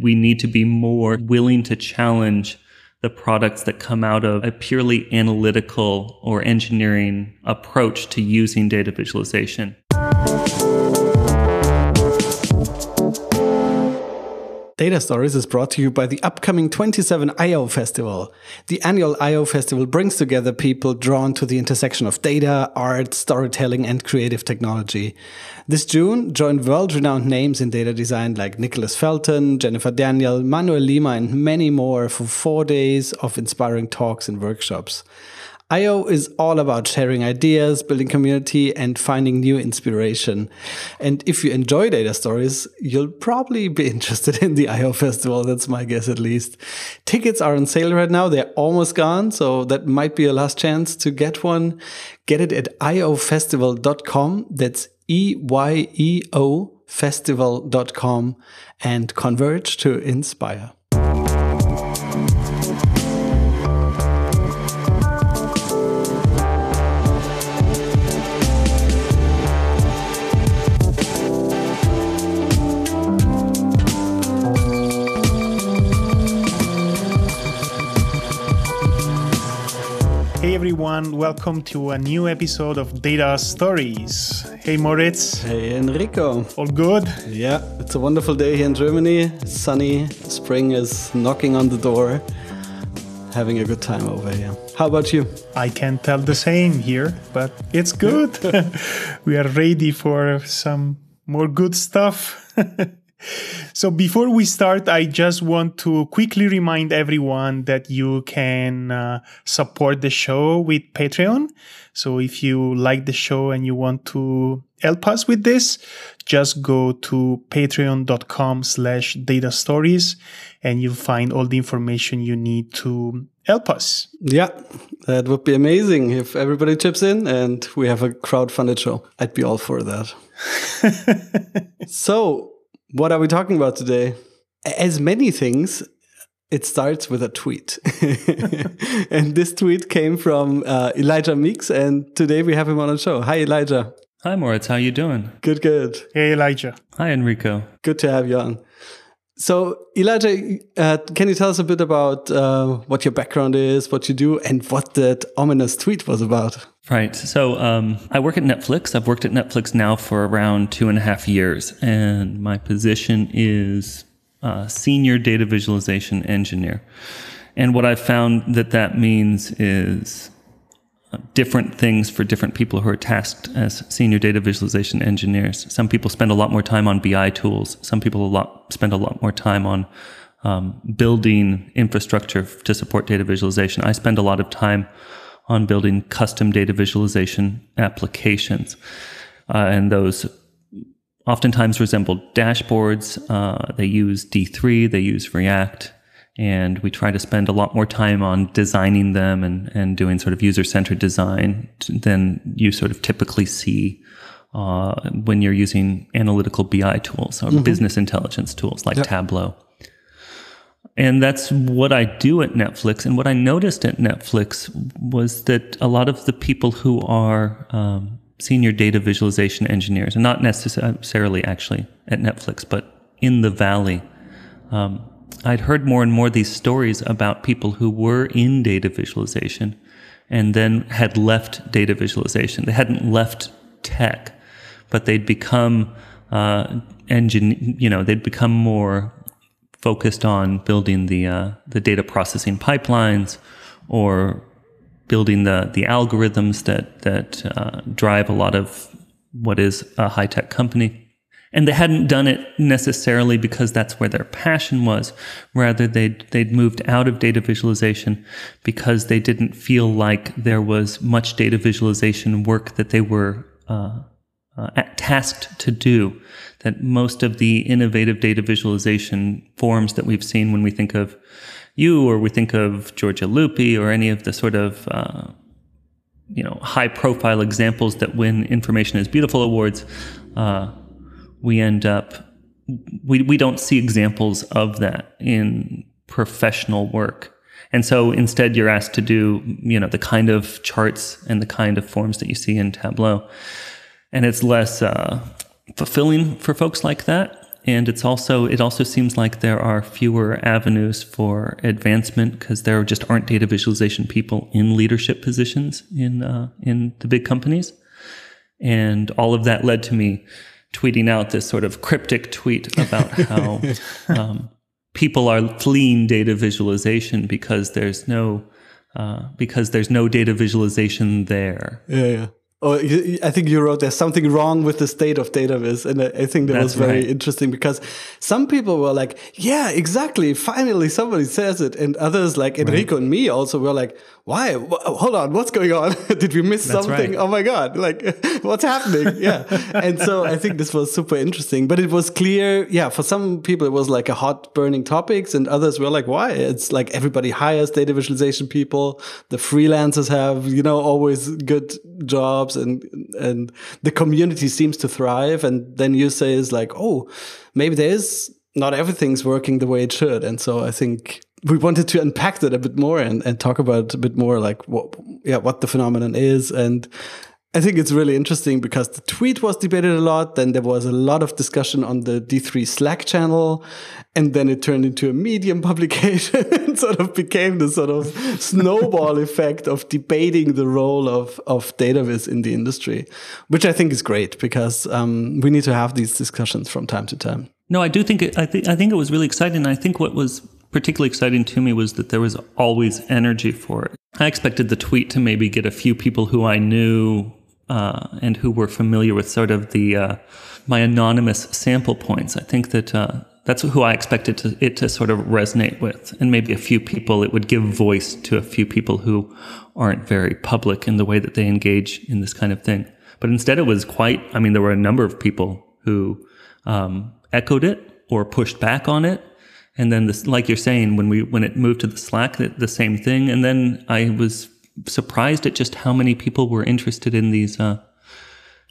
we need to be more willing to challenge the products that come out of a purely analytical or engineering approach to using data visualization. Data Stories is brought to you by the upcoming 27 Eyeo Festival. The annual Eyeo Festival brings together people drawn to the intersection of data, art, storytelling, and creative technology. This June, join world renowned names in data design like Nicholas Felton, Jennifer Daniel, Manuel Lima, and many more for four days of inspiring talks and workshops. Eyeo is all about sharing ideas, building community, and finding new inspiration. And if you enjoy data stories, you'll probably be interested in the Eyeo festival. That's my guess, at least. Tickets are on sale right now. They're almost gone. So that might be a last chance to get one. Get it at eyeofestival.com. That's E Y E O festival.com and converge to inspire. Everyone, welcome to a new episode of Data Stories. Hey Moritz. Hey Enrico. All good? Yeah, it's a wonderful day here in Germany. Sunny, spring is knocking on the door. Having a good time over here. How about you? I can't tell the same here, but it's good. we are ready for some more good stuff. So before we start, I just want to quickly remind everyone that you can uh, support the show with Patreon. So if you like the show and you want to help us with this, just go to patreon.com slash data stories and you'll find all the information you need to help us. Yeah, that would be amazing if everybody chips in and we have a crowd-funded show. I'd be all for that. so what are we talking about today? As many things, it starts with a tweet. and this tweet came from uh, Elijah Meeks, and today we have him on the show. Hi, Elijah. Hi, Moritz. How are you doing? Good, good. Hey, Elijah. Hi, Enrico. Good to have you on. So, Elijah, uh, can you tell us a bit about uh, what your background is, what you do, and what that ominous tweet was about? Right. So um, I work at Netflix. I've worked at Netflix now for around two and a half years, and my position is uh, senior data visualization engineer. And what I've found that that means is uh, different things for different people who are tasked as senior data visualization engineers. Some people spend a lot more time on BI tools. Some people a lot spend a lot more time on um, building infrastructure to support data visualization. I spend a lot of time on building custom data visualization applications. Uh, and those oftentimes resemble dashboards. Uh, they use D3, they use React, and we try to spend a lot more time on designing them and, and doing sort of user centered design than you sort of typically see. Uh, when you're using analytical BI tools or mm-hmm. business intelligence tools like yep. Tableau. And that's what I do at Netflix. And what I noticed at Netflix was that a lot of the people who are um, senior data visualization engineers, and not necessarily actually at Netflix, but in the Valley, um, I'd heard more and more these stories about people who were in data visualization and then had left data visualization. They hadn't left tech, but they'd become uh, engine, you know, they'd become more focused on building the uh, the data processing pipelines or building the the algorithms that that uh, drive a lot of what is a high tech company. And they hadn't done it necessarily because that's where their passion was. Rather, they'd, they'd moved out of data visualization because they didn't feel like there was much data visualization work that they were uh, uh, tasked to do that most of the innovative data visualization forms that we've seen when we think of you or we think of Giorgia Lupi or any of the sort of uh, you know high profile examples that win information is beautiful awards uh, we end up we, we don't see examples of that in professional work. And so instead you're asked to do you know the kind of charts and the kind of forms that you see in tableau. And it's less uh, fulfilling for folks like that. and it's also it also seems like there are fewer avenues for advancement because there just aren't data visualization people in leadership positions in uh, in the big companies, and all of that led to me tweeting out this sort of cryptic tweet about how um, people are fleeing data visualization because there's no uh, because there's no data visualization there. Yeah, yeah. Oh, I think you wrote there's something wrong with the state of data viz, and I think that That's was very right. interesting because some people were like, "Yeah, exactly. Finally, somebody says it," and others like Enrico right. and me also were like, "Why? Hold on, what's going on? Did we miss That's something? Right. Oh my god! Like, what's happening?" Yeah, and so I think this was super interesting, but it was clear. Yeah, for some people it was like a hot burning topics, and others were like, "Why? It's like everybody hires data visualization people. The freelancers have you know always good jobs." jobs and and the community seems to thrive and then you say is like oh maybe there is not everything's working the way it should and so i think we wanted to unpack that a bit more and, and talk about a bit more like what yeah what the phenomenon is and I think it's really interesting because the tweet was debated a lot. Then there was a lot of discussion on the D3 Slack channel. And then it turned into a medium publication and sort of became the sort of snowball effect of debating the role of, of data viz in the industry, which I think is great because um, we need to have these discussions from time to time. No, I do think it, I think I think it was really exciting. I think what was particularly exciting to me was that there was always energy for it. I expected the tweet to maybe get a few people who I knew uh, and who were familiar with sort of the uh, my anonymous sample points. I think that uh, that's who I expected to, it to sort of resonate with, and maybe a few people. It would give voice to a few people who aren't very public in the way that they engage in this kind of thing. But instead, it was quite. I mean, there were a number of people who um, echoed it or pushed back on it. And then, this, like you're saying, when we when it moved to the Slack, the, the same thing. And then I was surprised at just how many people were interested in these uh,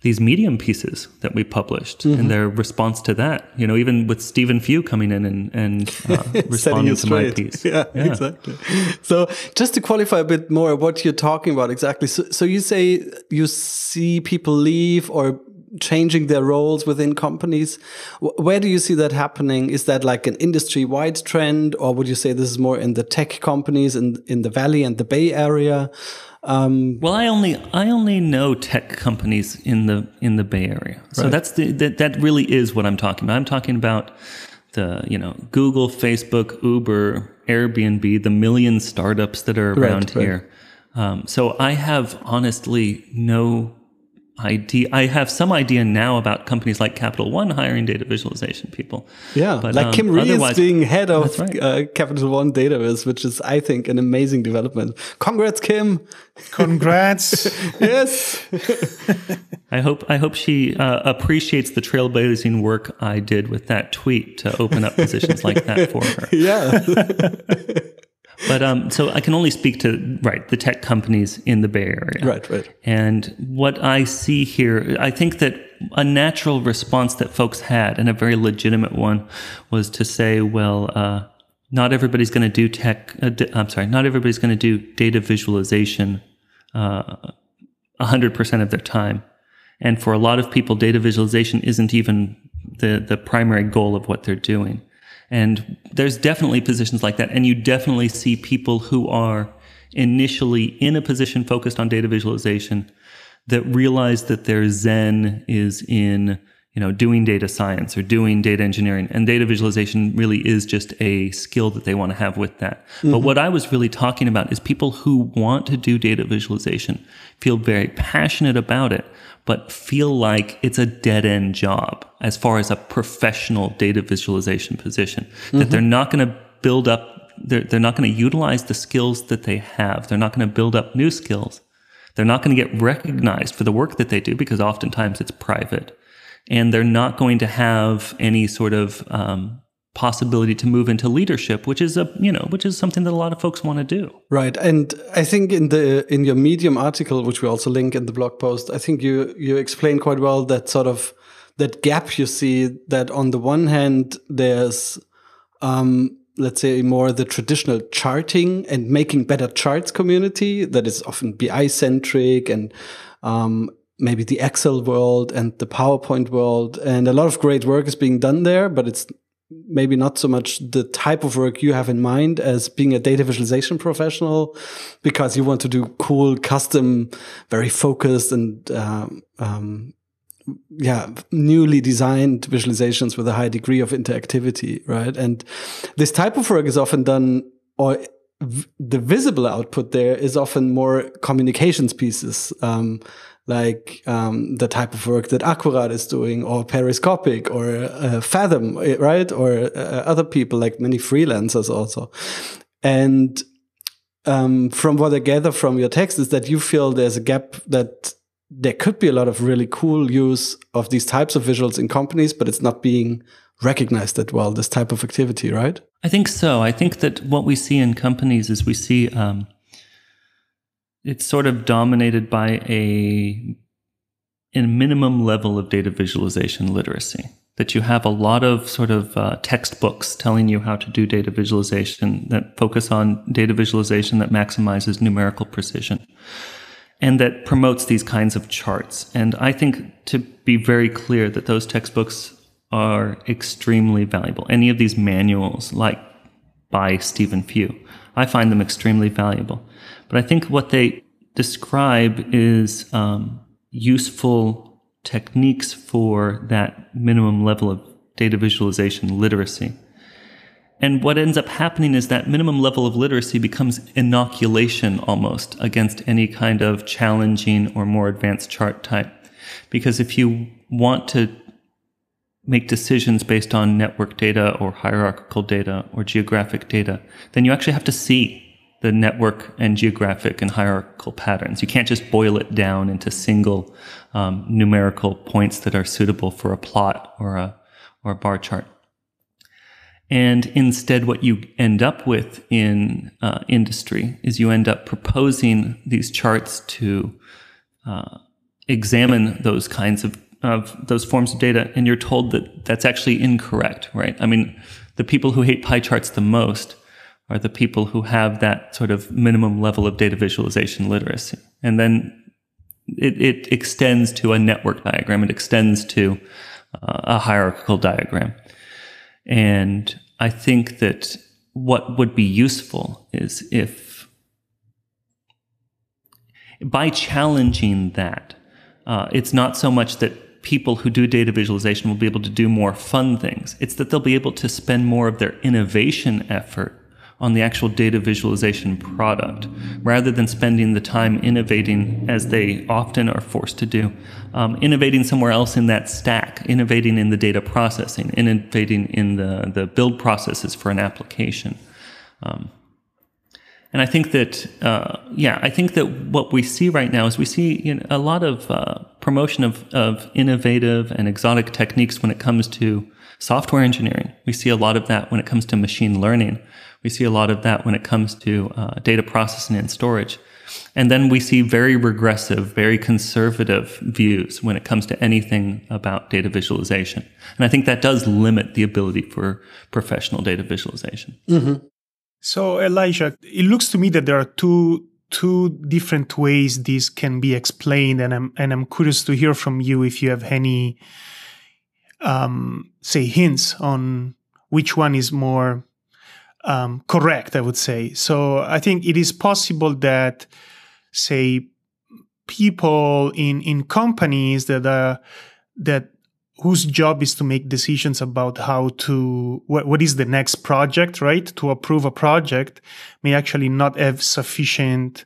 these medium pieces that we published mm-hmm. and their response to that. You know, even with Stephen Few coming in and, and uh, responding to my piece. Yeah, yeah, exactly. So just to qualify a bit more what you're talking about exactly. So, so you say you see people leave or changing their roles within companies. Where do you see that happening? Is that like an industry wide trend, or would you say this is more in the tech companies in in the Valley and the Bay Area? Um, well, I only I only know tech companies in the in the Bay Area, so right. that's the that that really is what I'm talking about. I'm talking about the you know Google, Facebook, Uber, Airbnb, the million startups that are around right, here. Right. Um, so I have honestly no idea. I have some idea now about companies like Capital One hiring data visualization people. Yeah, but, like um, Kim Rees is being head of right. uh, Capital One Data Viz, which is, I think, an amazing development. Congrats, Kim! Congrats! yes. I hope I hope she uh, appreciates the trailblazing work I did with that tweet to open up positions like that for her. Yeah. But um, so I can only speak to right the tech companies in the Bay Area. Right, right. And what I see here, I think that a natural response that folks had, and a very legitimate one, was to say, well, uh, not everybody's going to do tech. Uh, I'm sorry, not everybody's going to do data visualization uh, 100% of their time. And for a lot of people, data visualization isn't even the, the primary goal of what they're doing. And there's definitely positions like that. And you definitely see people who are initially in a position focused on data visualization that realize that their zen is in you know doing data science or doing data engineering and data visualization really is just a skill that they want to have with that mm-hmm. but what i was really talking about is people who want to do data visualization feel very passionate about it but feel like it's a dead end job as far as a professional data visualization position. Mm-hmm. That they're not going to build up, they're, they're not going to utilize the skills that they have. They're not going to build up new skills. They're not going to get recognized for the work that they do because oftentimes it's private. And they're not going to have any sort of um, possibility to move into leadership which is a you know which is something that a lot of folks want to do right and i think in the in your medium article which we also link in the blog post i think you you explain quite well that sort of that gap you see that on the one hand there's um let's say more the traditional charting and making better charts community that is often bi centric and um maybe the Excel world and the PowerPoint world. And a lot of great work is being done there, but it's maybe not so much the type of work you have in mind as being a data visualization professional because you want to do cool, custom, very focused and, um, um, yeah, newly designed visualizations with a high degree of interactivity, right? And this type of work is often done or the visible output there is often more communications pieces. Um, like um, the type of work that Accurat is doing, or Periscopic, or uh, Fathom, eh, right? Or uh, other people, like many freelancers also. And um, from what I gather from your text is that you feel there's a gap that there could be a lot of really cool use of these types of visuals in companies, but it's not being recognized that well, this type of activity, right? I think so. I think that what we see in companies is we see um, it's sort of dominated by a a minimum level of data visualization literacy. That you have a lot of sort of uh, textbooks telling you how to do data visualization that focus on data visualization that maximizes numerical precision and that promotes these kinds of charts. And I think to be very clear that those textbooks are extremely valuable. Any of these manuals, like by Stephen Few, I find them extremely valuable. But I think what they describe is um, useful techniques for that minimum level of data visualization literacy. And what ends up happening is that minimum level of literacy becomes inoculation almost against any kind of challenging or more advanced chart type. Because if you want to make decisions based on network data or hierarchical data or geographic data, then you actually have to see the network and geographic and hierarchical patterns. You can't just boil it down into single um, numerical points that are suitable for a plot or a or a bar chart. And instead, what you end up with in uh, industry is you end up proposing these charts to uh, examine those kinds of, of those forms of data, and you're told that that's actually incorrect, right? I mean, the people who hate pie charts the most are the people who have that sort of minimum level of data visualization literacy. And then it, it extends to a network diagram. It extends to uh, a hierarchical diagram. And I think that what would be useful is if by challenging that, uh, it's not so much that people who do data visualization will be able to do more fun things. It's that they'll be able to spend more of their innovation effort on the actual data visualization product rather than spending the time innovating as they often are forced to do, um, innovating somewhere else in that stack, innovating in the data processing, innovating in the, the build processes for an application. Um, and I think that, uh, yeah, I think that what we see right now is we see you know, a lot of uh, promotion of, of innovative and exotic techniques when it comes to software engineering. We see a lot of that when it comes to machine learning. We see a lot of that when it comes to uh, data processing and storage. And then we see very regressive, very conservative views when it comes to anything about data visualization. And I think that does limit the ability for professional data visualization. Mm-hmm. So, Elijah, it looks to me that there are two two different ways this can be explained, and I'm and I'm curious to hear from you if you have any, um, say, hints on which one is more um, correct, I would say. So I think it is possible that, say, people in in companies that are that whose job is to make decisions about how to what, what is the next project, right? To approve a project may actually not have sufficient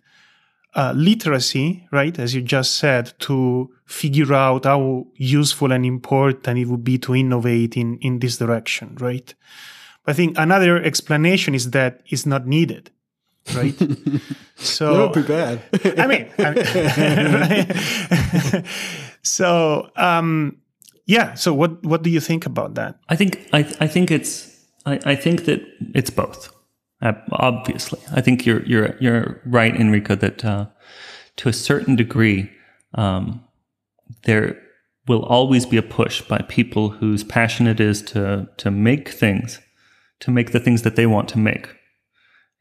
uh, literacy, right? As you just said, to figure out how useful and important it would be to innovate in in this direction, right? I think another explanation is that it's not needed, right? so that would be bad. I mean, I mean so um, yeah. So what what do you think about that? I think I I think it's I, I think that it's both. Uh, obviously, I think you're you're you're right, Enrico. That uh, to a certain degree, um, there will always be a push by people whose passion it is to to make things to make the things that they want to make.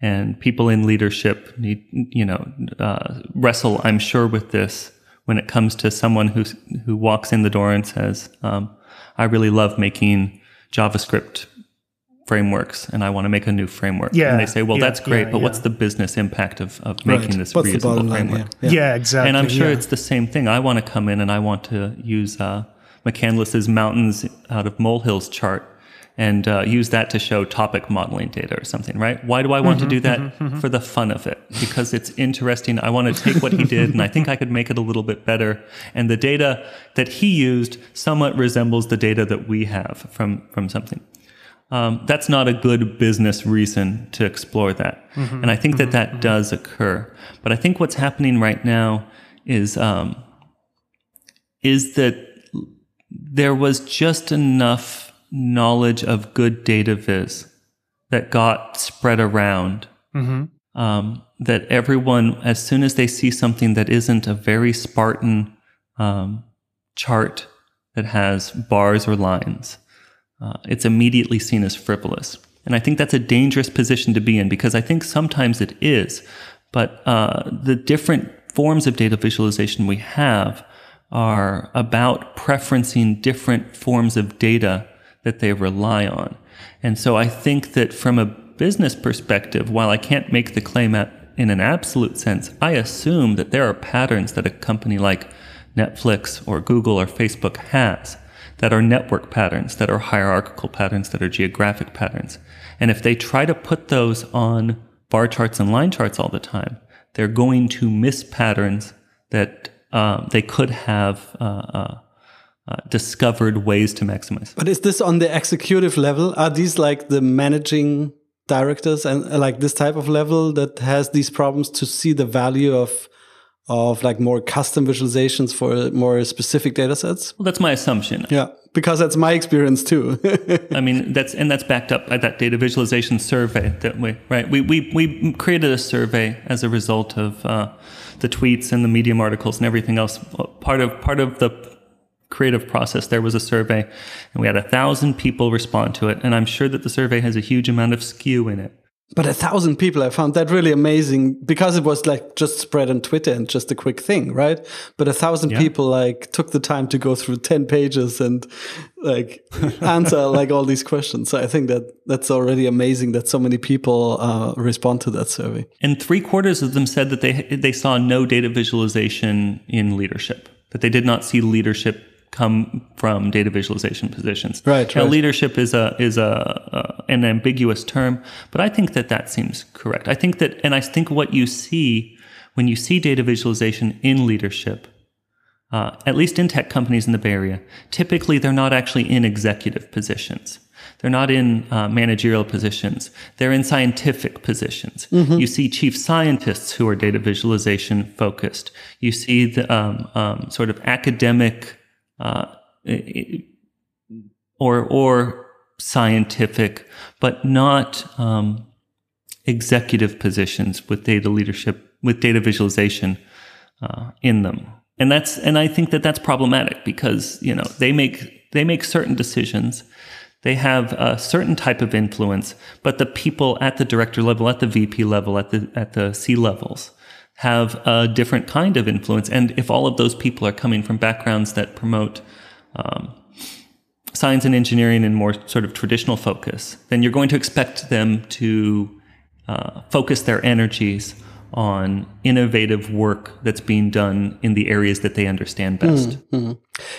And people in leadership need, you know, uh, wrestle, I'm sure, with this when it comes to someone who who walks in the door and says, um, "I really love making JavaScript frameworks, and I want to make a new framework." Yeah, and they say, "Well, yeah, that's great, yeah, but what's the business impact of of making Right. this What's the reusable line framework?" here? Yeah, exactly. And I'm sure yeah. it's the same thing. I want to come in and I want to use uh, McCandless's mountains out of molehills chart and uh, use that to show topic modeling data or something, right? Why do I want to do that? For the fun of it, because it's interesting. I want to take what he did and I think I could make it a little bit better. And the data that he used somewhat resembles the data that we have from, from something. Um, that's not a good business reason to explore that. And I think that that does occur. But I think what's happening right now is, um, is that there was just enough knowledge of good data viz that got spread around. Um, that everyone, as soon as they see something that isn't a very Spartan um, chart that has bars or lines, uh, it's immediately seen as frivolous. And I think that's a dangerous position to be in because I think sometimes it is, but uh, the different forms of data visualization we have are about preferencing different forms of data that they rely on. And so I think that from a business perspective, while I can't make the claim at, in an absolute sense, I assume that there are patterns that a company like Netflix or Google or Facebook has that are network patterns, that are hierarchical patterns, that are geographic patterns. And if they try to put those on bar charts and line charts all the time, they're going to miss patterns that uh, they could have uh, uh, uh, discovered ways to maximize. But is this on the executive level? Are these like the managing directors and uh, like this type of level that has these problems to see the value of of like more custom visualizations for more specific data sets? Well, that's my assumption. Yeah, because that's my experience too. I mean, that's and that's backed up by that data visualization survey that we right. We we we created a survey as a result of uh, the tweets and the Medium articles and everything else. Part of part of the creative process there was a survey, and we had a thousand people respond to it. And I'm sure that the survey has a huge amount of skew in it. but a thousand people, I found that really amazing because it was like just spread on Twitter and just a quick thing, right? But a thousand Yeah. people like took the time to go through 10 pages and like answer like all these questions. So I think that that's already amazing that so many people uh, respond to that survey. And three quarters of them said that they they saw no data visualization in leadership. That they did not see leadership come from data visualization positions. Right, Now, right. leadership is a is a uh, an ambiguous term, but I think that that seems correct. I think that, and I think what you see when you see data visualization in leadership, uh, at least in tech companies in the Bay Area, typically they're not actually in executive positions. They're not in uh, managerial positions. They're in scientific positions. You see chief scientists who are data visualization focused. You see the um, um, sort of academic uh, or or scientific, but not um, executive positions with data leadership with data visualization uh, in them. And that's and I think that that's problematic because you know they make they make certain decisions. They have a certain type of influence, but the people at the director level, at the VP level, at the at the C levels have a different kind of influence. And if all of those people are coming from backgrounds that promote um, science and engineering and more sort of traditional focus, then you're going to expect them to uh, focus their energies on innovative work that's being done in the areas that they understand hmm, best. Hmm.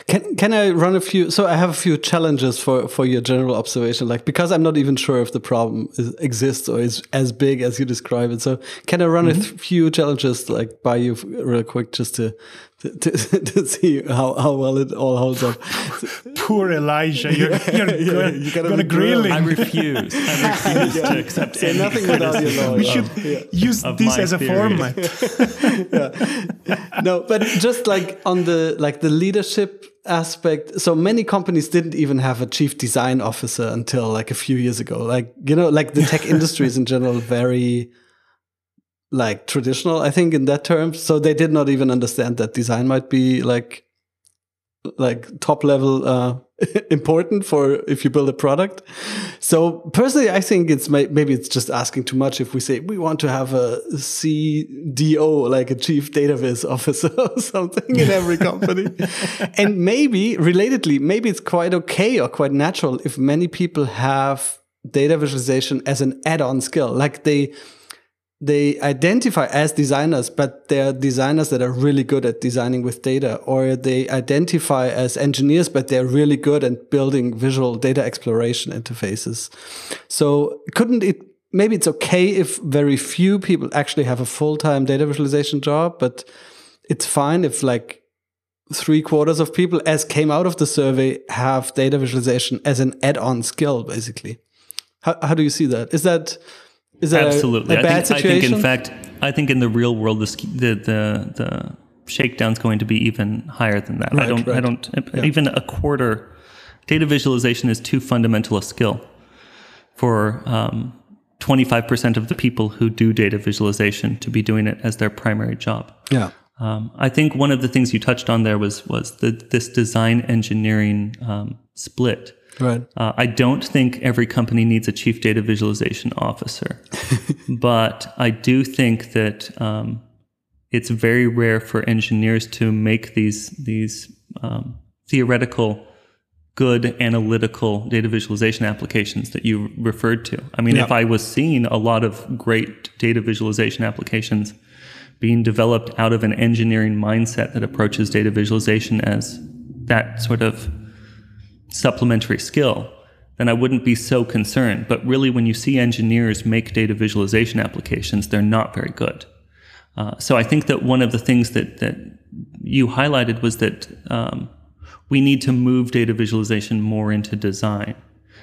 Can can I run a few? So I have a few challenges for for your general observation, like because I'm not even sure if the problem is, exists or is as big as you describe it. So can I run a th- few challenges like by you real quick just to to, to, to see how, how well it all holds up? Poor Elijah, you're, you're yeah, gonna, you gotta gonna grill grilled. I refuse. I refuse to accept Say any nothing without your lawyer. We should use Of this my as a theory. format. no, but just like on the like the leadership aspect, so many companies didn't even have a chief design officer until like a few years ago. Like you know, like the tech industry is in general very like traditional, I think, in that term So they did not even understand that design might be like like top level uh, important for if you build a product. So personally, I think it's maybe it's just asking too much if we say we want to have a CDO, like a chief data viz officer or something in every company. and maybe relatedly, maybe it's quite okay or quite natural if many people have data visualization as an add-on skill, like they they identify as designers, but they're designers that are really good at designing with data, or they identify as engineers, but they're really good at building visual data exploration interfaces. So couldn't it, maybe it's okay if very few people actually have a full-time data visualization job, but it's fine if like three quarters of people as came out of the survey have data visualization as an add-on skill, basically. How, how do you see that? Is that, is that absolutely? A, a bad I, think, situation? I think, in fact, I think in the real world, the the the, the shakedown's going to be even higher than that. Right, I don't. right. I don't. Yeah. Even a quarter. Data visualization is too fundamental a skill for um, 25% of the people who do data visualization to be doing it as their primary job. yeah. Um, I think one of the things you touched on there was was the, this design engineering um, split. Right. Uh, I don't think every company needs a chief data visualization officer, but I do think that um, it's very rare for engineers to make these these um, theoretical, good analytical data visualization applications that you referred to. I mean, Yeah. if I was seeing a lot of great data visualization applications being developed out of an engineering mindset that approaches data visualization as that sort of supplementary skill, then I wouldn't be so concerned. But really, when you see engineers make data visualization applications, they're not very good. Uh, so I think that one of the things that that you highlighted was that um, we need to move data visualization more into design.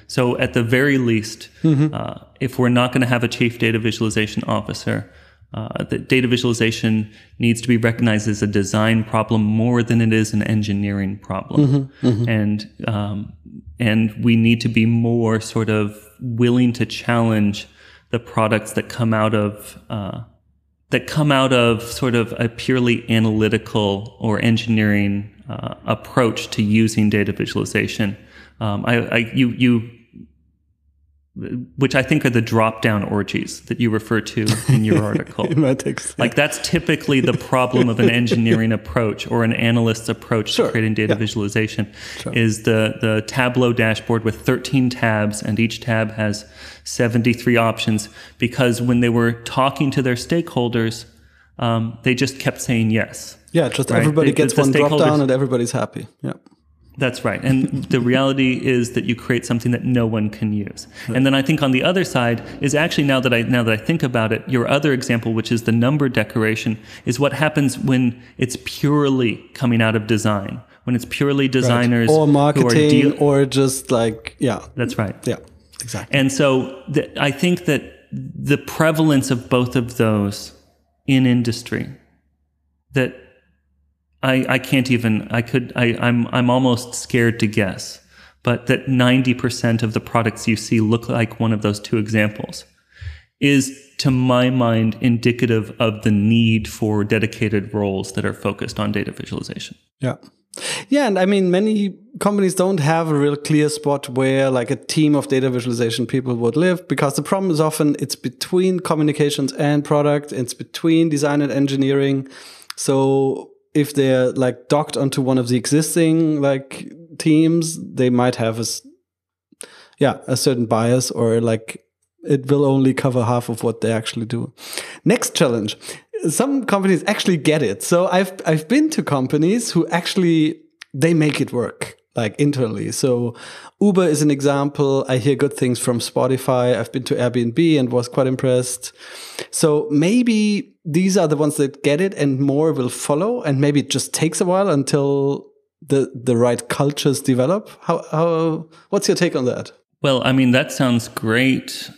So at the very least, uh, if we're not going to have a chief data visualization officer, uh, that data visualization needs to be recognized as a design problem more than it is an engineering problem, and um, and we need to be more sort of willing to challenge the products that come out of uh, that come out of sort of a purely analytical or engineering uh, approach to using data visualization. Um, I, I, you, you, which I think are the drop-down orgies that you refer to in your article. In text. Like that's typically the problem of an engineering approach or an analyst's approach Sure, to creating data yeah. visualization is the the Tableau dashboard with 13 tabs and each tab has 73 options because when they were talking to their stakeholders, um, they just kept saying yes. yeah, just Right. everybody The- gets the one drop down and everybody's happy. Yeah. That's right. And the reality is that you create something that no one can use. And then I think on the other side is actually now that I now that I think about it, your other example, which is the number decoration, is what happens when it's purely coming out of design. When it's purely designers Or who are marketing or just like, yeah. That's right. Yeah, exactly. And so th- I think that the prevalence of both of those in industry that I, I can't even I could I, I'm I'm almost scared to guess, but that 90% of the products you see look like one of those two examples is to my mind indicative of the need for dedicated roles that are focused on data visualization. Yeah. Yeah, and I mean, many companies don't have a real clear spot where like a team of data visualization people would live because the problem is often it's between communications and product, it's between design and engineering. So if they're like docked onto one of the existing like teams, they might have a yeah, a certain bias or like it will only cover half of what they actually do. Next challenge. Some companies actually get it. So I've I've been to companies who actually they make it work like internally. So Uber is an example. I hear good things from Spotify. I've been to Airbnb and was quite impressed. So maybe these are the ones that get it and more will follow and maybe it just takes a while until the the right cultures develop. How how what's your take on that? Well, I mean that sounds great.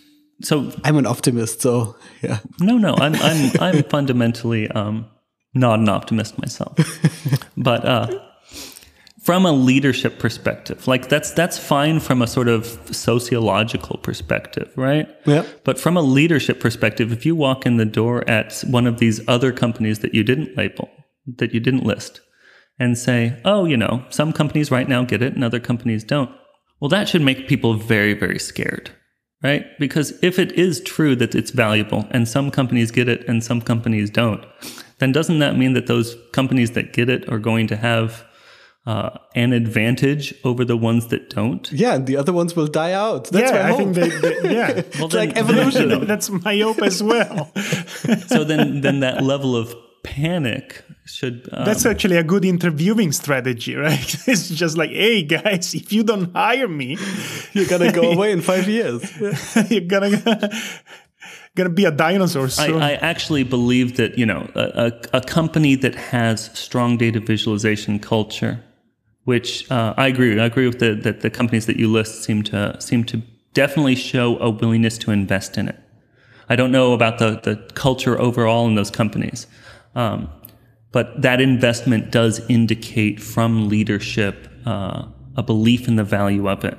So I'm an optimist, so yeah. No, no, I'm I'm I'm fundamentally um, not an optimist myself, but uh, from a leadership perspective, like that's that's fine from a sort of sociological perspective, right? Yeah. But from a leadership perspective, if you walk in the door at one of these other companies that you didn't label, that you didn't list, and say, oh, you know, some companies right now get it and other companies don't. Well, that should make people very, very scared, right? Because if it is true that it's valuable and some companies get it and some companies don't, then doesn't that mean that those companies that get it are going to have uh, an advantage over the ones that don't? Yeah, and the other ones will die out. That's yeah, my I hope. think they, they, yeah, Well, it's like then- evolution. that's my hope as well. so then, then that level of panic should. Um, That's actually a good interviewing strategy, right? It's just like, hey guys, if you don't hire me, You're gonna go away in five years. you're gonna gonna be a dinosaur I. I actually believe that you know a, a, a company that has strong data visualization culture, which uh, I agree. I agree with the, that the companies that you list seem to seem to definitely show a willingness to invest in it. I don't know about the the culture overall in those companies, um, but that investment does indicate from leadership uh, a belief in the value of it.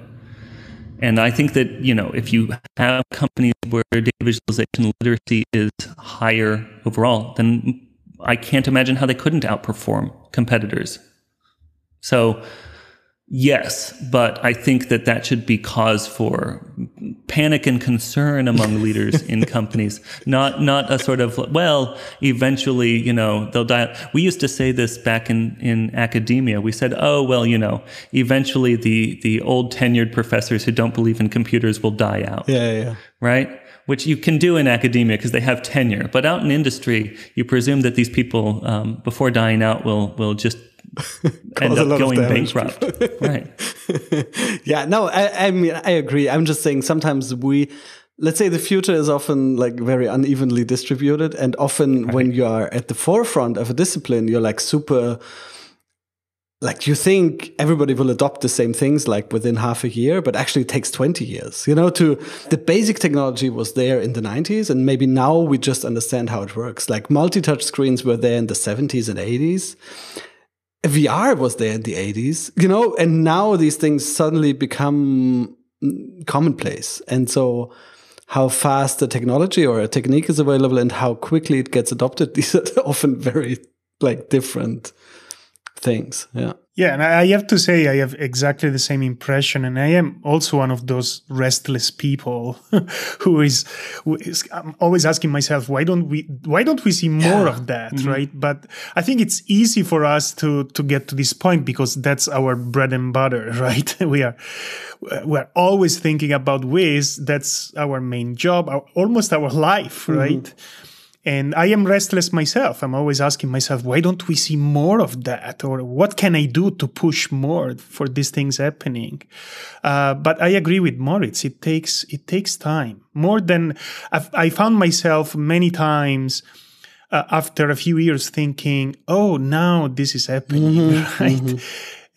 And I think that, you know, if you have companies where data visualization literacy is higher overall, then I can't imagine how they couldn't outperform competitors. So, yes, but I think that that should be cause for panic and concern among leaders in companies, not not a sort of well, eventually, you know, they'll die. We used to say this back in in academia. We said, oh well, you know, eventually the the old tenured professors who don't believe in computers will die out Yeah, yeah, yeah. right? Which you can do in academia because they have tenure. But out in industry, you presume that these people, um, before dying out, will will just end Cause a lot up going bankrupt, right? yeah, no, I, I mean, I agree. I'm just saying sometimes we, let's say the future is often like very unevenly distributed. And often when you are at the forefront of a discipline, you're like super, like you think everybody will adopt the same things like within half a year, but actually it takes 20 years, you know, to the basic technology was there in the 90s. And maybe now we just understand how it works. Like multi touch screens were there in the 70s and 80s. VR was there in the 80s, you know, and now these things suddenly become mm, commonplace. And so, how fast the technology or a technique is available and how quickly it gets adopted, these are often very like different things. Yeah. Yeah, and I have to say I have exactly the same impression, and I am also one of those restless people who is, who is I'm always asking myself why don't we why don't we see more Yeah. of that, mm-hmm. right? But I think it's easy for us to to get to this point because that's our bread and butter, right? we are we're always thinking about ways. That's our main job, our, almost our life, mm-hmm. right? And I am restless myself. I'm always asking myself, why don't we see more of that? Or what can I do to push more for these things happening? Uh, but I agree with Moritz. It takes, it takes time more than I've, I found myself many times uh, after a few years thinking, oh, now this is happening, right?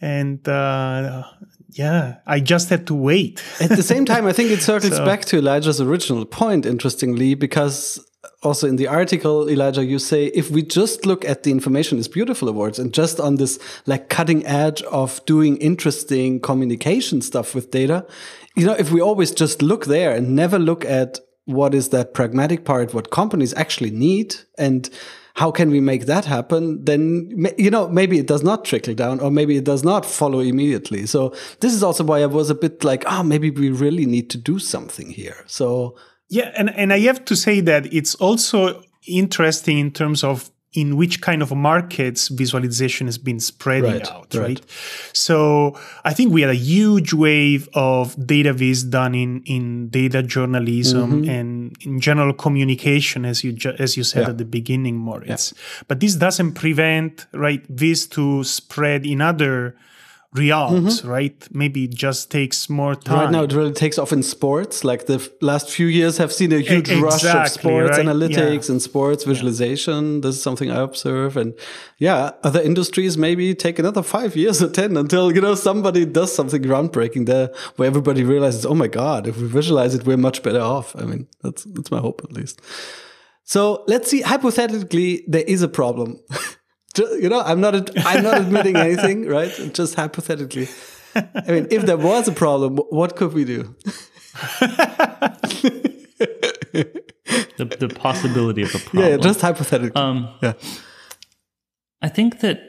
And, uh, yeah, I just had to wait. At the same time, I think it circles back to Elijah's original point, interestingly, because also in the article, Elijah, you say if we just look at the information is beautiful awards and just on this like cutting edge of doing interesting communication stuff with data, you know, if we always just look there and never look at what is that pragmatic part, what companies actually need and how can we make that happen then you know maybe it does not trickle down or maybe it does not follow immediately. So this is also why i was a bit like oh maybe we really need to do something here. So Yeah, and, and I have to say that it's also interesting in terms of in which kind of markets visualization has been spreading Right, out, right. right? So I think we had a huge wave of data viz done in, in data journalism Mm-hmm. and in general communication, as you ju- as you said Yeah. at the beginning, Moritz. But this doesn't prevent right viz to spread in other realms, right? Maybe it just takes more time. Mm-hmm. right now it really takes off in sports like the f- last few years have seen a huge rush of sports right? analytics Yeah. and sports visualization this is something i observe and yeah other industries maybe take another five years or ten until you know somebody does something groundbreaking there where everybody realizes oh my god if we visualize it we're much better off i mean that's that's my hope at least So let's see. Hypothetically, there is a problem. You know, I'm not. I'm not admitting anything, right? Just hypothetically. I mean, if there was a problem, what could we do? The, the possibility of a problem. Yeah, just hypothetically. um, yeah. I think that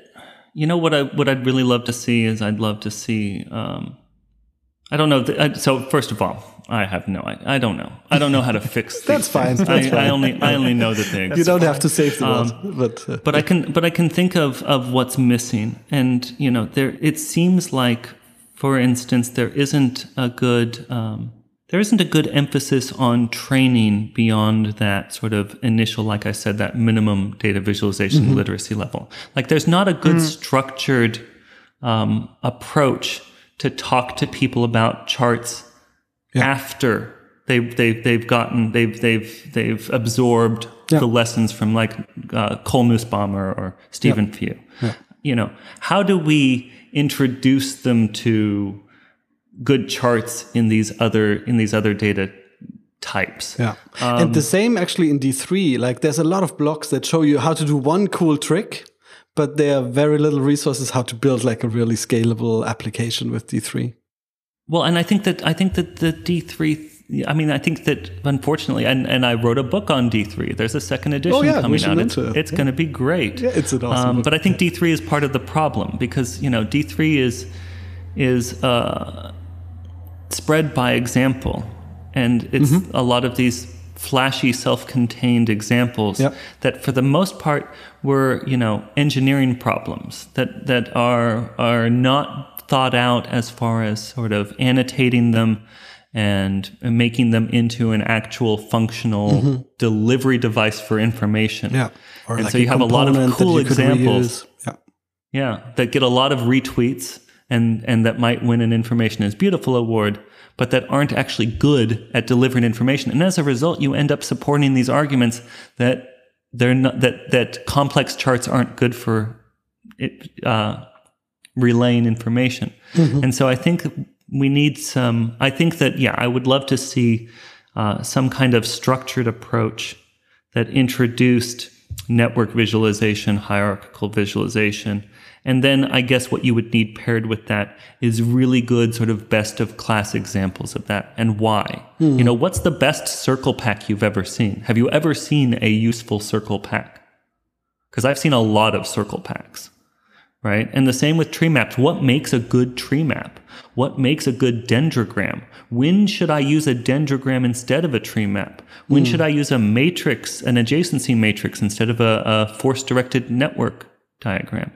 you know what I what I'd really love to see is I'd love to see. Um, I don't know. I, so first of all, I have no. I, I don't know. I don't know how to fix. That's fine. That's I, fine. I only I only know that they. you don't have to save the world, Um, but uh, but I can but I can think of of what's missing, and you know, there it seems like, for instance, there isn't a good um, there isn't a good emphasis on training beyond that sort of initial, like I said, that minimum data visualization literacy level. Like, there's not a good structured um, approach to talk to people about charts after they've they've they've gotten they've they've they've absorbed Yeah. the lessons from like uh, Cole Nussbaumer or Stephen Few. You know, how do we introduce them to good charts in these other in these other data types? Yeah. Um, and the same actually in D3. Like there's a lot of blocks that show you how to do one cool trick, but there are very little resources how to build like a really scalable application with D3. Well, and I think that I think that the D three. I mean, I think that unfortunately, and, and I wrote a book on D three. There's a second edition Oh, yeah, coming out. It's, it. it's Yeah. going to be great. Yeah, it's an awesome Um, book. but I think D three is part of the problem because you know D three is is uh, spread by example, and it's Mm-hmm. a lot of these flashy, self-contained examples Yep. that, for the most part, were you know engineering problems that that are are not thought out as far as sort of annotating them and making them into an actual functional delivery device for information. Mm-hmm. Yeah. Or and like so you have a lot of cool examples. Yeah. Yeah, that get a lot of retweets and and that might win an information is beautiful award, but that aren't actually good at delivering information. And as a result, you end up supporting these arguments that they're not that that complex charts aren't good for it, uh, relaying information. And so I think we need some. I think that yeah, I would love to see uh, some kind of structured approach that introduced network visualization, hierarchical visualization. And then I guess what you would need paired with that is really good sort of best of class examples of that and why. You know, what's the best circle pack you've ever seen? Have you ever seen a useful circle pack? Because I've seen a lot of circle packs, right? And the same with tree maps. What makes a good tree map? What makes a good dendrogram? When should I use a dendrogram instead of a tree map? When should I use a matrix, an adjacency matrix instead of a, a force directed network diagram?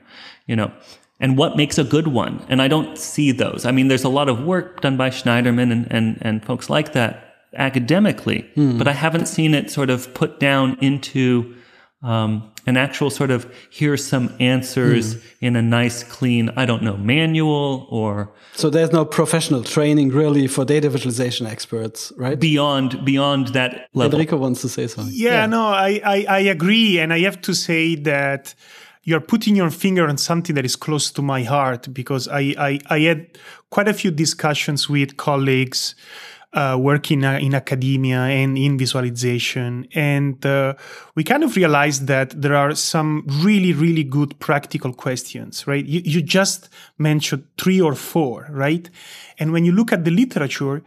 You know, and what makes a good one? And I don't see those. I mean, there's a lot of work done by Shneiderman and, and, and folks like that academically, but I haven't seen it sort of put down into um, an actual sort of here's some answers mm-hmm. in a nice, clean, I don't know, manual or So there's no professional training really for data visualization experts, right? beyond beyond that level. Enrico wants to say something. Yeah, no, I, I, I agree. And I have to say that you're putting your finger on something that is close to my heart because I, I, I had quite a few discussions with colleagues uh, working uh, in academia and in visualization. And uh, we kind of realized that there are some really, really good practical questions, right? You, you just mentioned three or four, right? And when you look at the literature,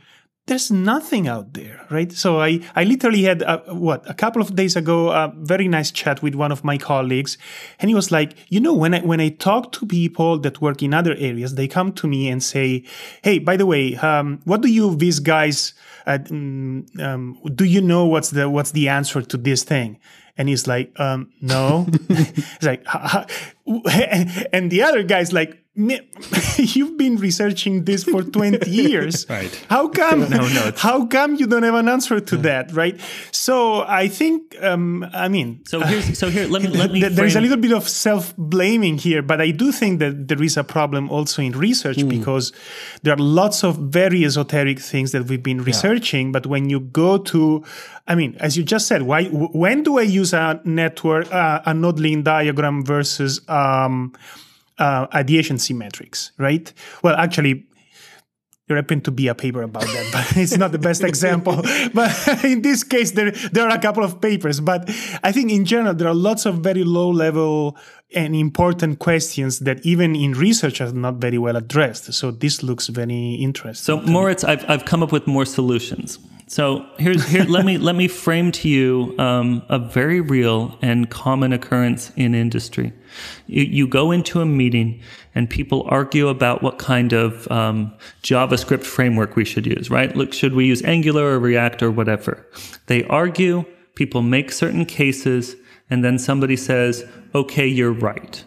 there's nothing out there, right? So I, I literally had a, what a couple of days ago a very nice chat with one of my colleagues, and he was like, you know, when I when I talk to people that work in other areas, they come to me and say, hey, by the way, um, what do you these guys? Uh, mm, um, do you know what's the what's the answer to this thing? And he's like, um, no. he's like, and the other guy's like, "Me- you've been researching this for 20 years. Right. How come? No, no, how come you don't have an answer to that? Right. So I think, um, I mean, So here's so here let me let me th- there's a little bit of self blaming here, but I do think that there is a problem also in research Hmm. because there are lots of very esoteric things that we've been researching. But when you go to, I mean, as you just said, why, w- when do I use a network, uh, a node diagram versus, um, uh, adjacency matrix, right? Well, actually, there happened to be a paper about that, but it's not the best example. But in this case, there there are a couple of papers. But I think in general, there are lots of very low level and important questions that even in research are not very well addressed. So this looks very interesting. So Moritz, I've I've come up with more solutions. So here's here. let me let me frame to you um, a very real and common occurrence in industry. You, you, go into a meeting and people argue about what kind of um, JavaScript framework we should use. Right? Look, should we use Angular or React or whatever? They argue. People make certain cases, and then somebody says, "Okay, you're right."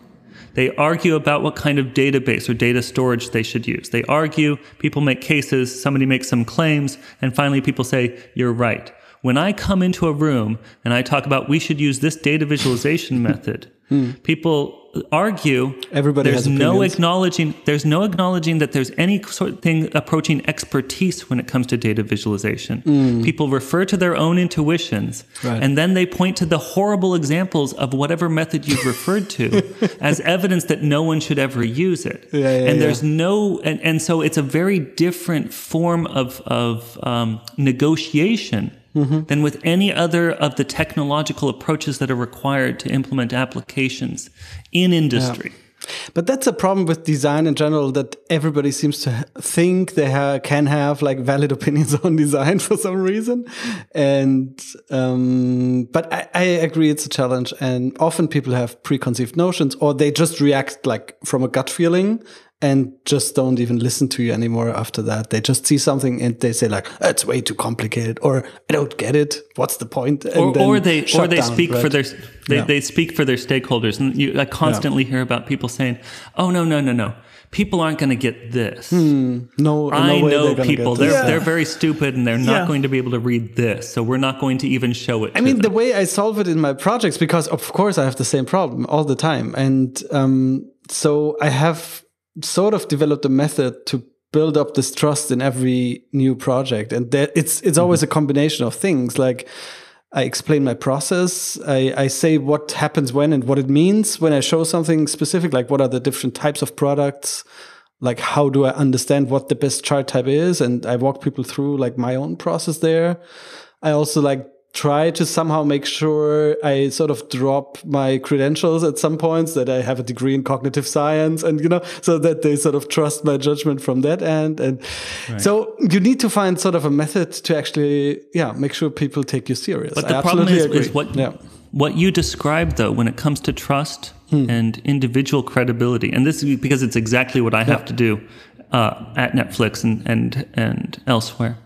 They argue about what kind of database or data storage they should use. They argue, people make cases, somebody makes some claims, and finally people say, you're right. When I come into a room and I talk about we should use this data visualization method, hmm. people argue everybody there's no acknowledging there's no acknowledging that there's any sort of thing approaching expertise when it comes to data visualization mm. people refer to their own intuitions right. and then they point to the horrible examples of whatever method you've referred to as evidence that no one should ever use it yeah, yeah, and yeah. there's no and, and so it's a very different form of of um, negotiation mm-hmm. than with any other of the technological approaches that are required to implement applications in industry. Yeah. But that's a problem with design in general that everybody seems to think they ha can have like valid opinions on design for some reason. And, um, but I, I, agree it's a challenge. And often people have preconceived notions or they just react like from a gut feeling and just don't even listen to you anymore after that. They just see something and they say like, "It's way too complicated," or "I don't get it. What's the point?" And or, or they or they down, speak right? for their they, yeah. they speak for their stakeholders, and you, I constantly yeah. hear about people saying, "Oh no no no no." People aren't going to get this. Hmm. No, I no know people. They're yeah. they're very stupid and they're not going to be able to read this. So we're not going to even show it. I mean, them. the way I solve it in my projects, because of course I have the same problem all the time, and um, so I have sort of developed a method to build up this trust in every new project and that it's it's mm-hmm. always a combination of things like I explain my process. I, I say what happens when and what it means when I show something specific, like what are the different types of products, like how do I understand what the best chart type is, and I walk people through like my own process there. I also like try to somehow make sure I sort of drop my credentials at some points that I have a degree in cognitive science and, you know, so that they sort of trust my judgment from that end. And right. so you need to find sort of a method to actually, yeah, make sure people take you serious. But the I problem is, is, what, yeah. what you described though, when it comes to trust hmm. and individual credibility, and this is because it's exactly what I have yeah. to do uh, at Netflix and, and, and elsewhere.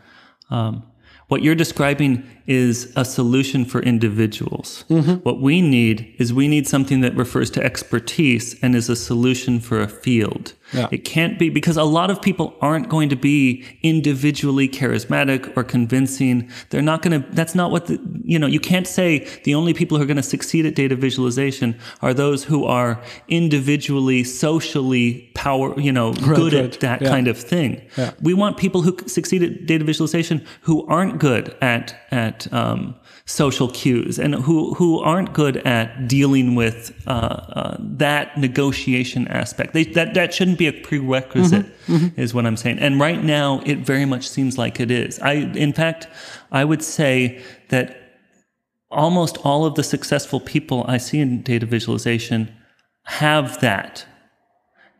Um, what you're describing is a solution for individuals. Mm-hmm. What we need is we need something that refers to expertise and is a solution for a field. Yeah. It can't be because a lot of people aren't going to be individually charismatic or convincing. They're not going to, that's not what the, you know, you can't say the only people who are going to succeed at data visualization are those who are individually, socially power, you know, right, good right. at that yeah. kind of thing. Yeah. We want people who succeed at data visualization who aren't good at, at at um, social cues and who who aren't good at dealing with uh, uh, that negotiation aspect. They, that that shouldn't be a prerequisite, mm-hmm. Mm-hmm. is what I'm saying. And right now, it very much seems like it is. I, in fact, I would say that almost all of the successful people I see in data visualization have that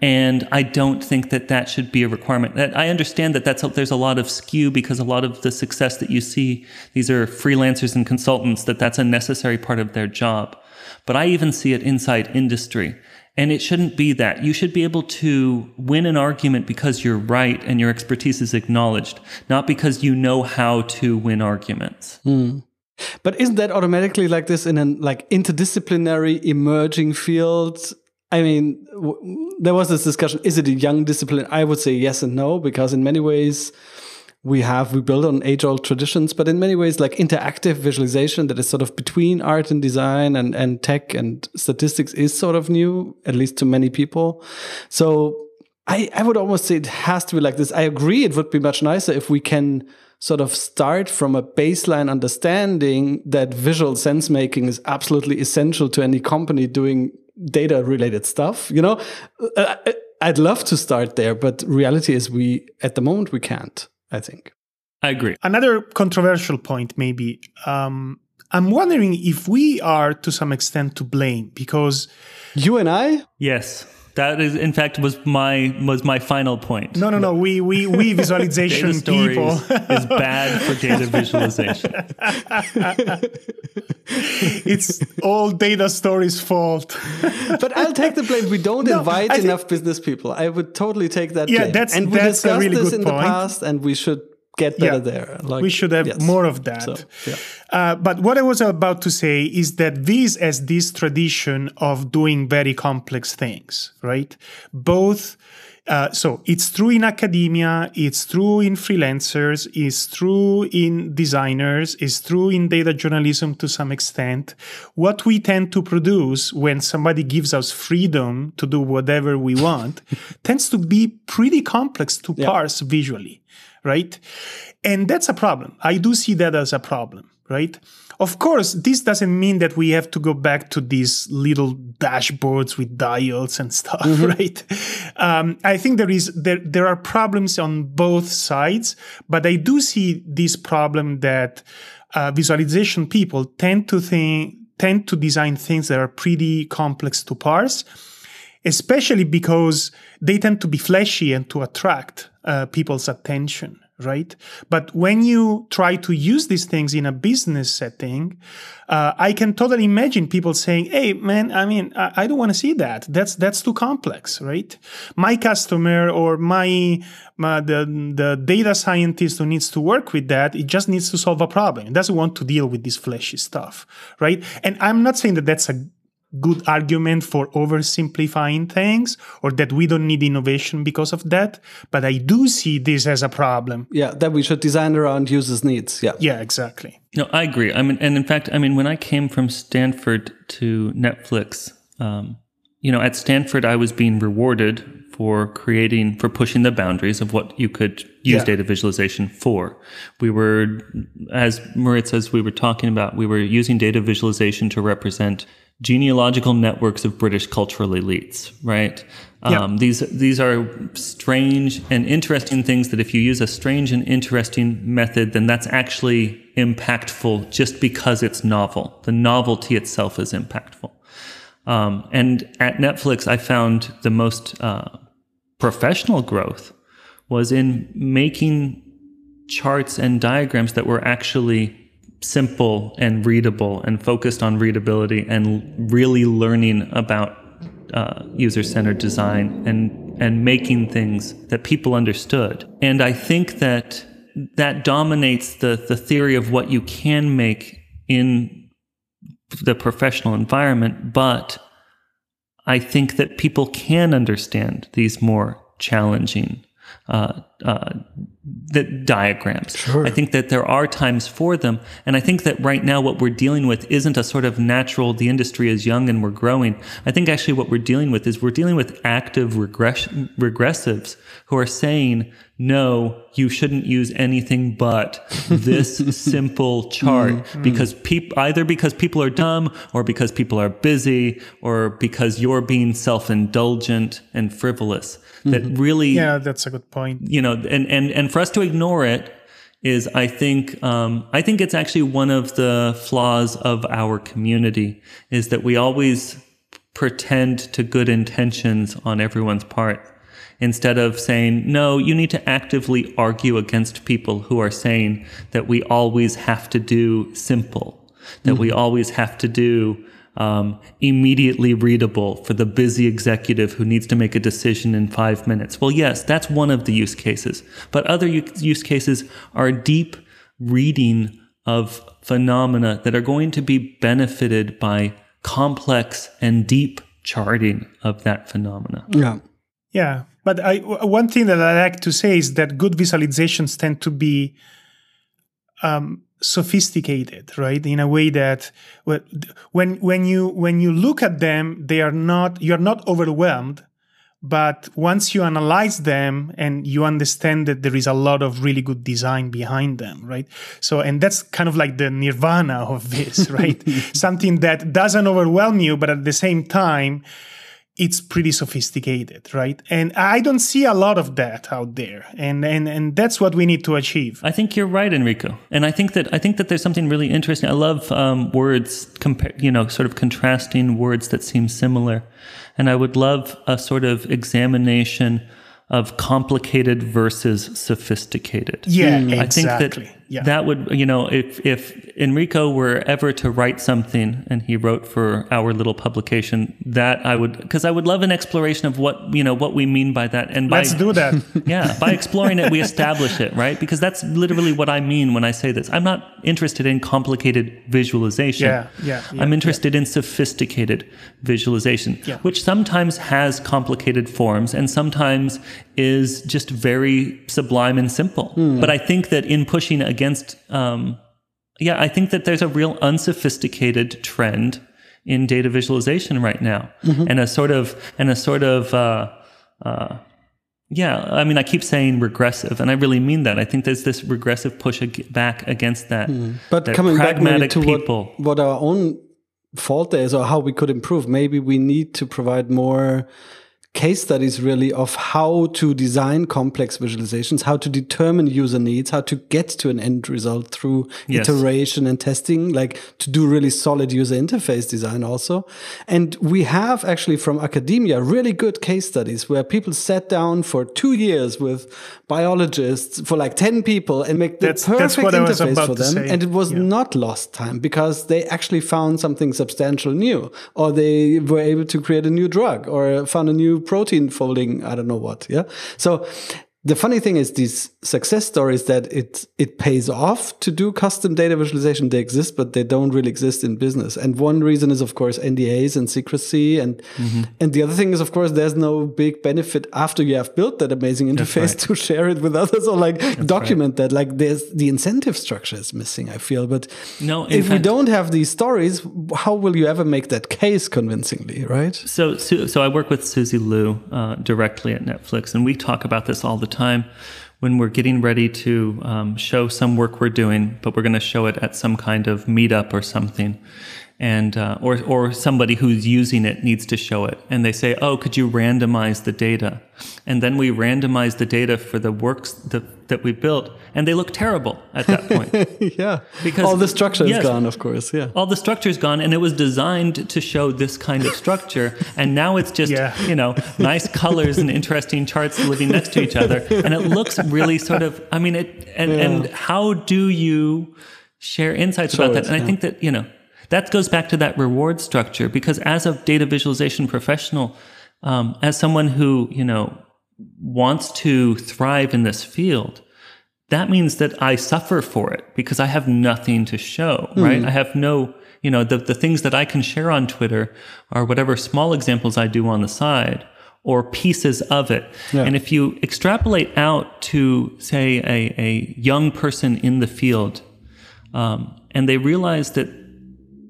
and I don't think that that should be a requirement. I understand that that's there's a lot of skew because a lot of the success that you see, these are freelancers and consultants, that that's a necessary part of their job. But I even see it inside industry. And it shouldn't be that. You should be able to win an argument because you're right and your expertise is acknowledged, not because you know how to win arguments. Mm. But isn't that automatically like this in an like interdisciplinary emerging field I mean, there was this discussion: is it a young discipline? I would say yes and no, because in many ways we have we build on age-old traditions, but in many ways, like interactive visualization that is sort of between art and design and and tech and statistics is sort of new, at least to many people. So I I would almost say it has to be like this. I agree; it would be much nicer if we can sort of start from a baseline understanding that visual sense making is absolutely essential to any company doing data related stuff you know? Uh, uh, i'd love to start there but reality is we at the moment we can't i think. I agree. Another controversial point maybe. Um, i'm wondering if we are to some extent to blame because you and i? Yes That is, in fact, was my was my final point. No, no, no. We we we visualization data people. is bad for data visualization. it's all data stories' fault. but I'll take the blame. We don't No, invite I think- enough business people. I would totally take that. Yeah, blame. that's- and we that's a discussed really this good in point. the past, and we should get better Yeah. there. Like, we should have yes. more of that. So, yeah. Uh, but what I was about to say is that this has this tradition of doing very complex things, right? Both. Uh, so it's true in academia, it's true in freelancers, it's true in designers, it's true in data journalism to some extent. What we tend to produce when somebody gives us freedom to do whatever we want tends to be pretty complex to parse visually right? And that's a problem. I do see that as a problem, right? Of course, this doesn't mean that we have to go back to these little dashboards with dials and stuff, right? Um, I think there is there there are problems on both sides, but I do see this problem that uh, visualization people tend to think tend to design things that are pretty complex to parse especially because they tend to be flashy and to attract uh, people's attention right? But when you try to use these things in a business setting uh, i can totally imagine people saying hey man i mean i, I don't want to see that. That's that's too complex right? My customer or my, my the, the data scientist who needs to work with that it just needs to solve a problem. It doesn't want to deal with this flashy stuff right? And i'm not saying that that's a good argument for oversimplifying things or that we don't need innovation because of that. But I do see this as a problem. Yeah, that we should design around users' needs. Yeah. Yeah, exactly. No, I agree. I mean, and in fact, I mean, when I came from Stanford to Netflix, um, you know, at Stanford, I was being rewarded for creating, for pushing the boundaries of what you could use Yeah. data visualization for. We were, as Moritz says, we were talking about, we were using data visualization to represent genealogical networks of British cultural elites, right? Yeah. Um, these these are strange and interesting things that if you use a strange and interesting method, then that's actually impactful just because it's novel. The novelty itself is impactful. Um, and at Netflix, I found the most uh, professional growth was in making charts and diagrams that were actually simple and readable and focused on readability and really learning about uh, user-centered design and and making things that people understood. And I think that that dominates the the theory of what you can make in the professional environment, but I think that people can understand these more challenging uh, uh, the diagrams. Sure. I think that there are times for them, and I think that right now what we're dealing with isn't a sort of natural. The industry is young and we're growing. I think actually what we're dealing with is we're dealing with active regress- regressives who are saying, "No, you shouldn't use anything but this simple chart because peop- either because people are dumb or because people are busy or because you're being self-indulgent and frivolous." That really Yeah, that's a good point. you know, and and and for us to ignore it is, I think, um, I think it's actually one of the flaws of our community is that we always pretend to good intentions on everyone's part instead of saying, no, you need to actively argue against people who are saying that we always have to do simple, that we always have to do um, immediately readable for the busy executive who needs to make a decision in five minutes. Well, yes, that's one of the use cases. But other use cases are deep reading of phenomena that are going to be benefited by complex and deep charting of that phenomena. Yeah. Yeah, but I w- one thing that I like to say is that good visualizations tend to be um, sophisticated, right? In a way that when when you when you look at them, they are not you're not overwhelmed. But once you analyze them and you understand that there is a lot of really good design behind them, right? So, and that's kind of like the nirvana of this, right? Something that doesn't overwhelm you, but at the same time, it's pretty sophisticated, right? And I don't see a lot of that out there. And and and that's what we need to achieve. I think you're right, Enrico. And I think that I think that there's something really interesting. I love um, words, compare, you know, sort of contrasting words that seem similar. And I would love a sort of examination of complicated versus sophisticated. Yeah, I exactly. think that yeah. that would, you know, if if Enrico were ever to write something and he wrote for our little publication, that I would because I would love an exploration of what you know what we mean by that. And by, Let's do that. yeah, by exploring it, we establish it, right? Because that's literally what I mean when I say this. I'm not interested in complicated visualization. Yeah, yeah, yeah, I'm interested in sophisticated visualization, Yeah. which sometimes has complicated forms and sometimes is just very sublime and simple. Hmm. But I think that in pushing against, um, yeah, I think that there's a real unsophisticated trend in data visualization right now, Mm-hmm. and a sort of and a sort of. Uh, uh, yeah, I mean, I keep saying regressive, and I really mean that. I think there's this regressive push ag- back against that. But that coming back maybe to people. what, what our own fault is, or how we could improve, maybe we need to provide more case studies really of how to design complex visualizations, how to determine user needs, how to get to an end result through Yes. iteration and testing, like to do really solid user interface design also. And we have actually from academia really good case studies where people sat down for two years with biologists for like 10 people and make the That's- that's perfect was interface for them. And it was Yeah. not lost time because they actually found something substantial new or they were able to create a new drug or found a new protein folding i don't know what yeah? So the funny thing is these success stories that it it pays off to do custom data visualization they exist but they don't really exist in business. And one reason is of course ndas and secrecy and Mm-hmm. and the other thing is of course there's no big benefit after you have built that amazing interface right. to share it with others or like document that. Like there's the incentive structure is missing i feel. But No, if we don't have these stories how will you ever make that case convincingly right? So, Su- so I work with Susie Lu uh, directly at Netflix, and we talk about this all the time when we're getting ready to um, show some work we're doing, but we're going to show it at some kind of meetup or something, and uh, or or somebody who's using it needs to show it, and they say, "Oh, could you randomize the data?" And then we randomize the data for the works that that we built, and they look terrible at that point. yeah Because- all the structure is yes. gone of course yeah all the structure is gone and it was designed to show this kind of structure and now it's just Yeah. you know nice colors and interesting charts living next to each other and it looks really sort of i mean it and, and how do you share insights Show about that it, and i think that you know that goes back to that reward structure because as a data visualization professional um, as someone who you know wants to thrive in this field that means that I suffer for it because I have nothing to show, right? I have no, you know, the, the things that I can share on Twitter are whatever small examples I do on the side or pieces of it. And if you extrapolate out to, say, a, a young person in the field, um, and they realize that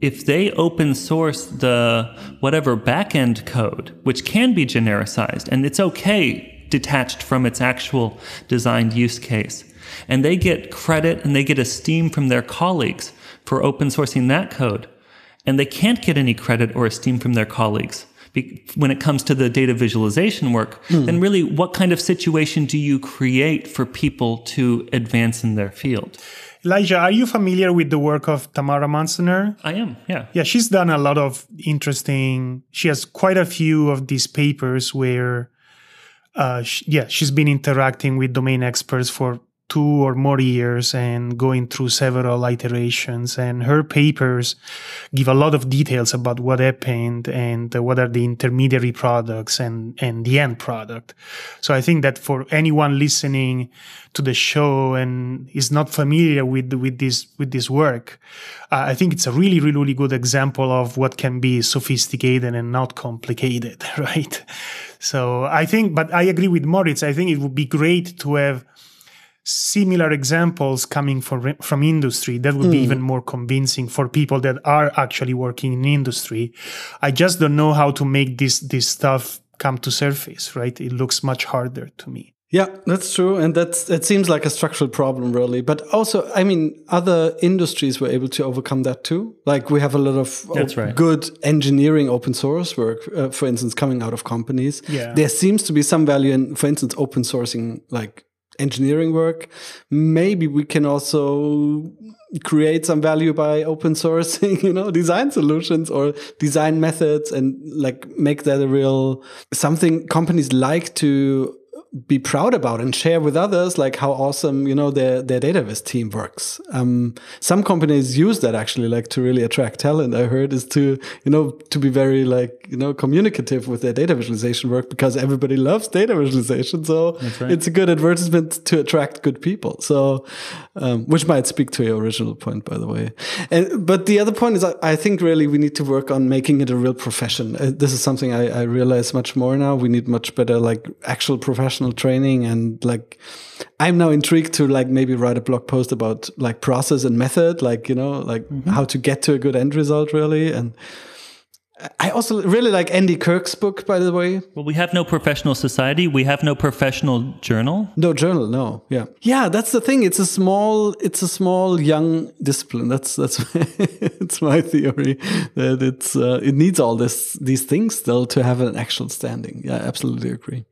if they open source the whatever backend code, which can be genericized, and it's okay detached from its actual designed use case, and they get credit and they get esteem from their colleagues for open sourcing that code, and they can't get any credit or esteem from their colleagues when it comes to the data visualization work, hmm. then really what kind of situation do you create for people to advance in their field? Elijah, are you familiar with the work of Tamara Munzner? I am, yeah. Yeah, she's done a lot of interesting. She has quite a few of these papers where, uh, sh- yeah, she's been interacting with domain experts for two or more years and going through several iterations. And her papers give a lot of details about what happened and what are the intermediary products and, and the end product. So I think that for anyone listening to the show and is not familiar with, with this, with this work, uh, I think it's a really, really, really good example of what can be sophisticated and not complicated, right? So I think, but I agree with Moritz. I think it would be great to have similar examples coming from from industry that would be even more convincing for people that are actually working in industry i just don't know how to make this this stuff come to surface right it looks much harder to me Yeah, that's true, and that's it seems like a structural problem, really. But also, I mean, other industries were able to overcome that too. Like we have a lot of That's right. good engineering open source work, uh, for instance, coming out of companies. Yeah. there seems to be some value in, for instance, open sourcing like engineering work. Maybe we can also create some value by open sourcing, you know, design solutions or design methods and like make that a real something companies like to be proud about and share with others like how awesome you know their their database team works. Um, some companies use that actually like to really attract talent i heard is to you know to be very like you know communicative with their data visualization work because everybody loves data visualization. So right. it's a good advertisement to attract good people. So um, which might speak to your original point by the way. And but the other point is i, I think really we need to work on making it a real profession. Uh, this is something I, I realize much more now. We need much better like actual professional training and like i'm now intrigued to like maybe write a blog post about like process and method like you know like how to get to a good end result really and I also really like Andy Kirk's book, by the way. Well, we have no professional society. We have no professional journal. No journal, no. Yeah. Yeah, that's the thing. It's a small it's a small young discipline. That's that's it's my theory that it's uh, it needs all this these things still to have an actual standing. Yeah, I absolutely agree.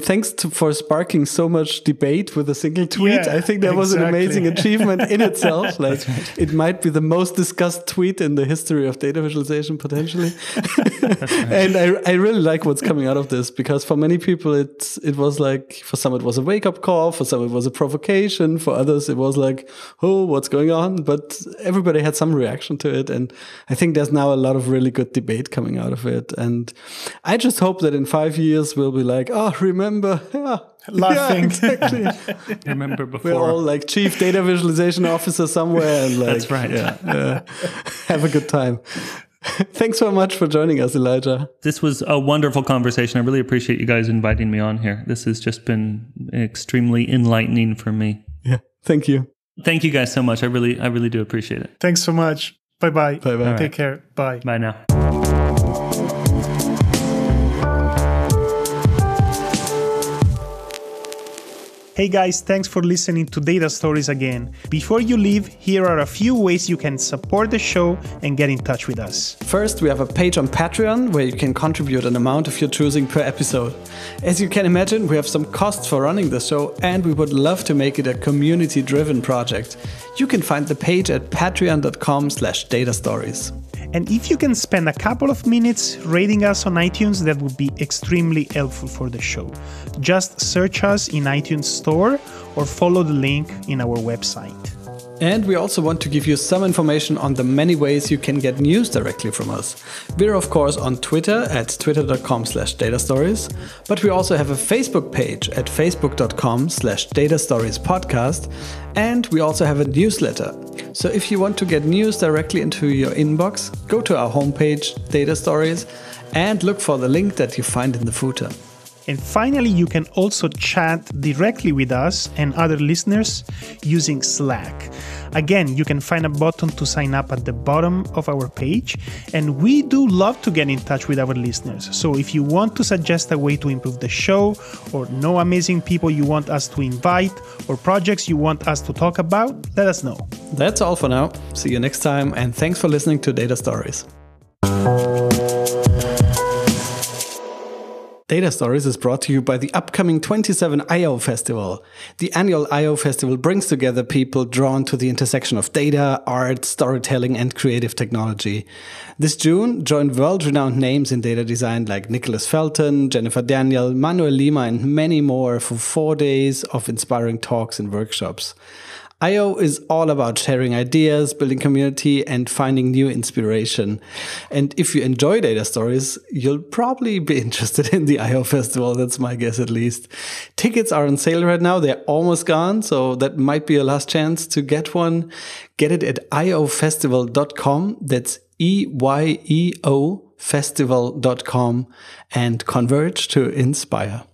Thanks to, for sparking so much debate with a single tweet. Yeah, I think that was an amazing achievement in itself. Like it might be the most discussed tweet in the history of data visualization potentially. and I, I really like what's coming out of this because for many people it it was like for some it was a wake up call, for some it was a provocation, for others it was like, oh, what's going on? But everybody had some reaction to it, and I think there's now a lot of really good debate coming out of it. And I just hope that in five years we'll be like, oh, remember, yeah. Laughing. Yeah, exactly. Remember before? We're all like chief data visualization officer somewhere, and like That's right. Yeah, yeah. have a good time. Thanks so much for joining us, Elijah. This was a wonderful conversation. I really appreciate you guys inviting me on here. This has just been extremely enlightening for me. Yeah, thank you. Thank you guys so much. I really, I really do appreciate it. Thanks so much. Bye bye. Bye-bye. Take care. Bye. Bye now. Hey guys, thanks for listening to Data Stories again. Before you leave, here are a few ways you can support the show and get in touch with us. First, we have a page on Patreon where you can contribute an amount of your choosing per episode. As you can imagine, we have some costs for running the show, and we would love to make it a community-driven project. You can find the page at patreon.com slash data stories. And if you can spend a couple of minutes rating us on iTunes, that would be extremely helpful for the show. Just search us in iTunes Store or follow the link in our website. And we also want to give you some information on the many ways you can get news directly from us. We're of course on Twitter at twitter.com slash datastories, but we also have a Facebook page at facebook.com slash datastoriespodcast, and we also have a newsletter. So if you want to get news directly into your inbox, go to our homepage, Data Stories, and look for the link that you find in the footer. And finally, you can also chat directly with us and other listeners using Slack. Again, you can find a button to sign up at the bottom of our page, and we do love to get in touch with our listeners. So if you want to suggest a way to improve the show, or know amazing people you want us to invite, or projects you want us to talk about, let us know. That's all for now. See you next time, and thanks for listening to Data Stories. Data Stories is brought to you by the upcoming 27 Eyeo Festival. The annual Eyeo Festival brings together people drawn to the intersection of data, art, storytelling, and creative technology. This June, join world renowned names in data design like Nicholas Felton, Jennifer Daniel, Manuel Lima, and many more for four days of inspiring talks and workshops. Eyeo is all about sharing ideas, building community, and finding new inspiration. And if you enjoy data stories, you'll probably be interested in the Eyeo festival. That's my guess, at least. Tickets are on sale right now. They're almost gone. So that might be a last chance to get one. Get it at eyeofestival.com. That's E Y E O festival.com and converge to inspire.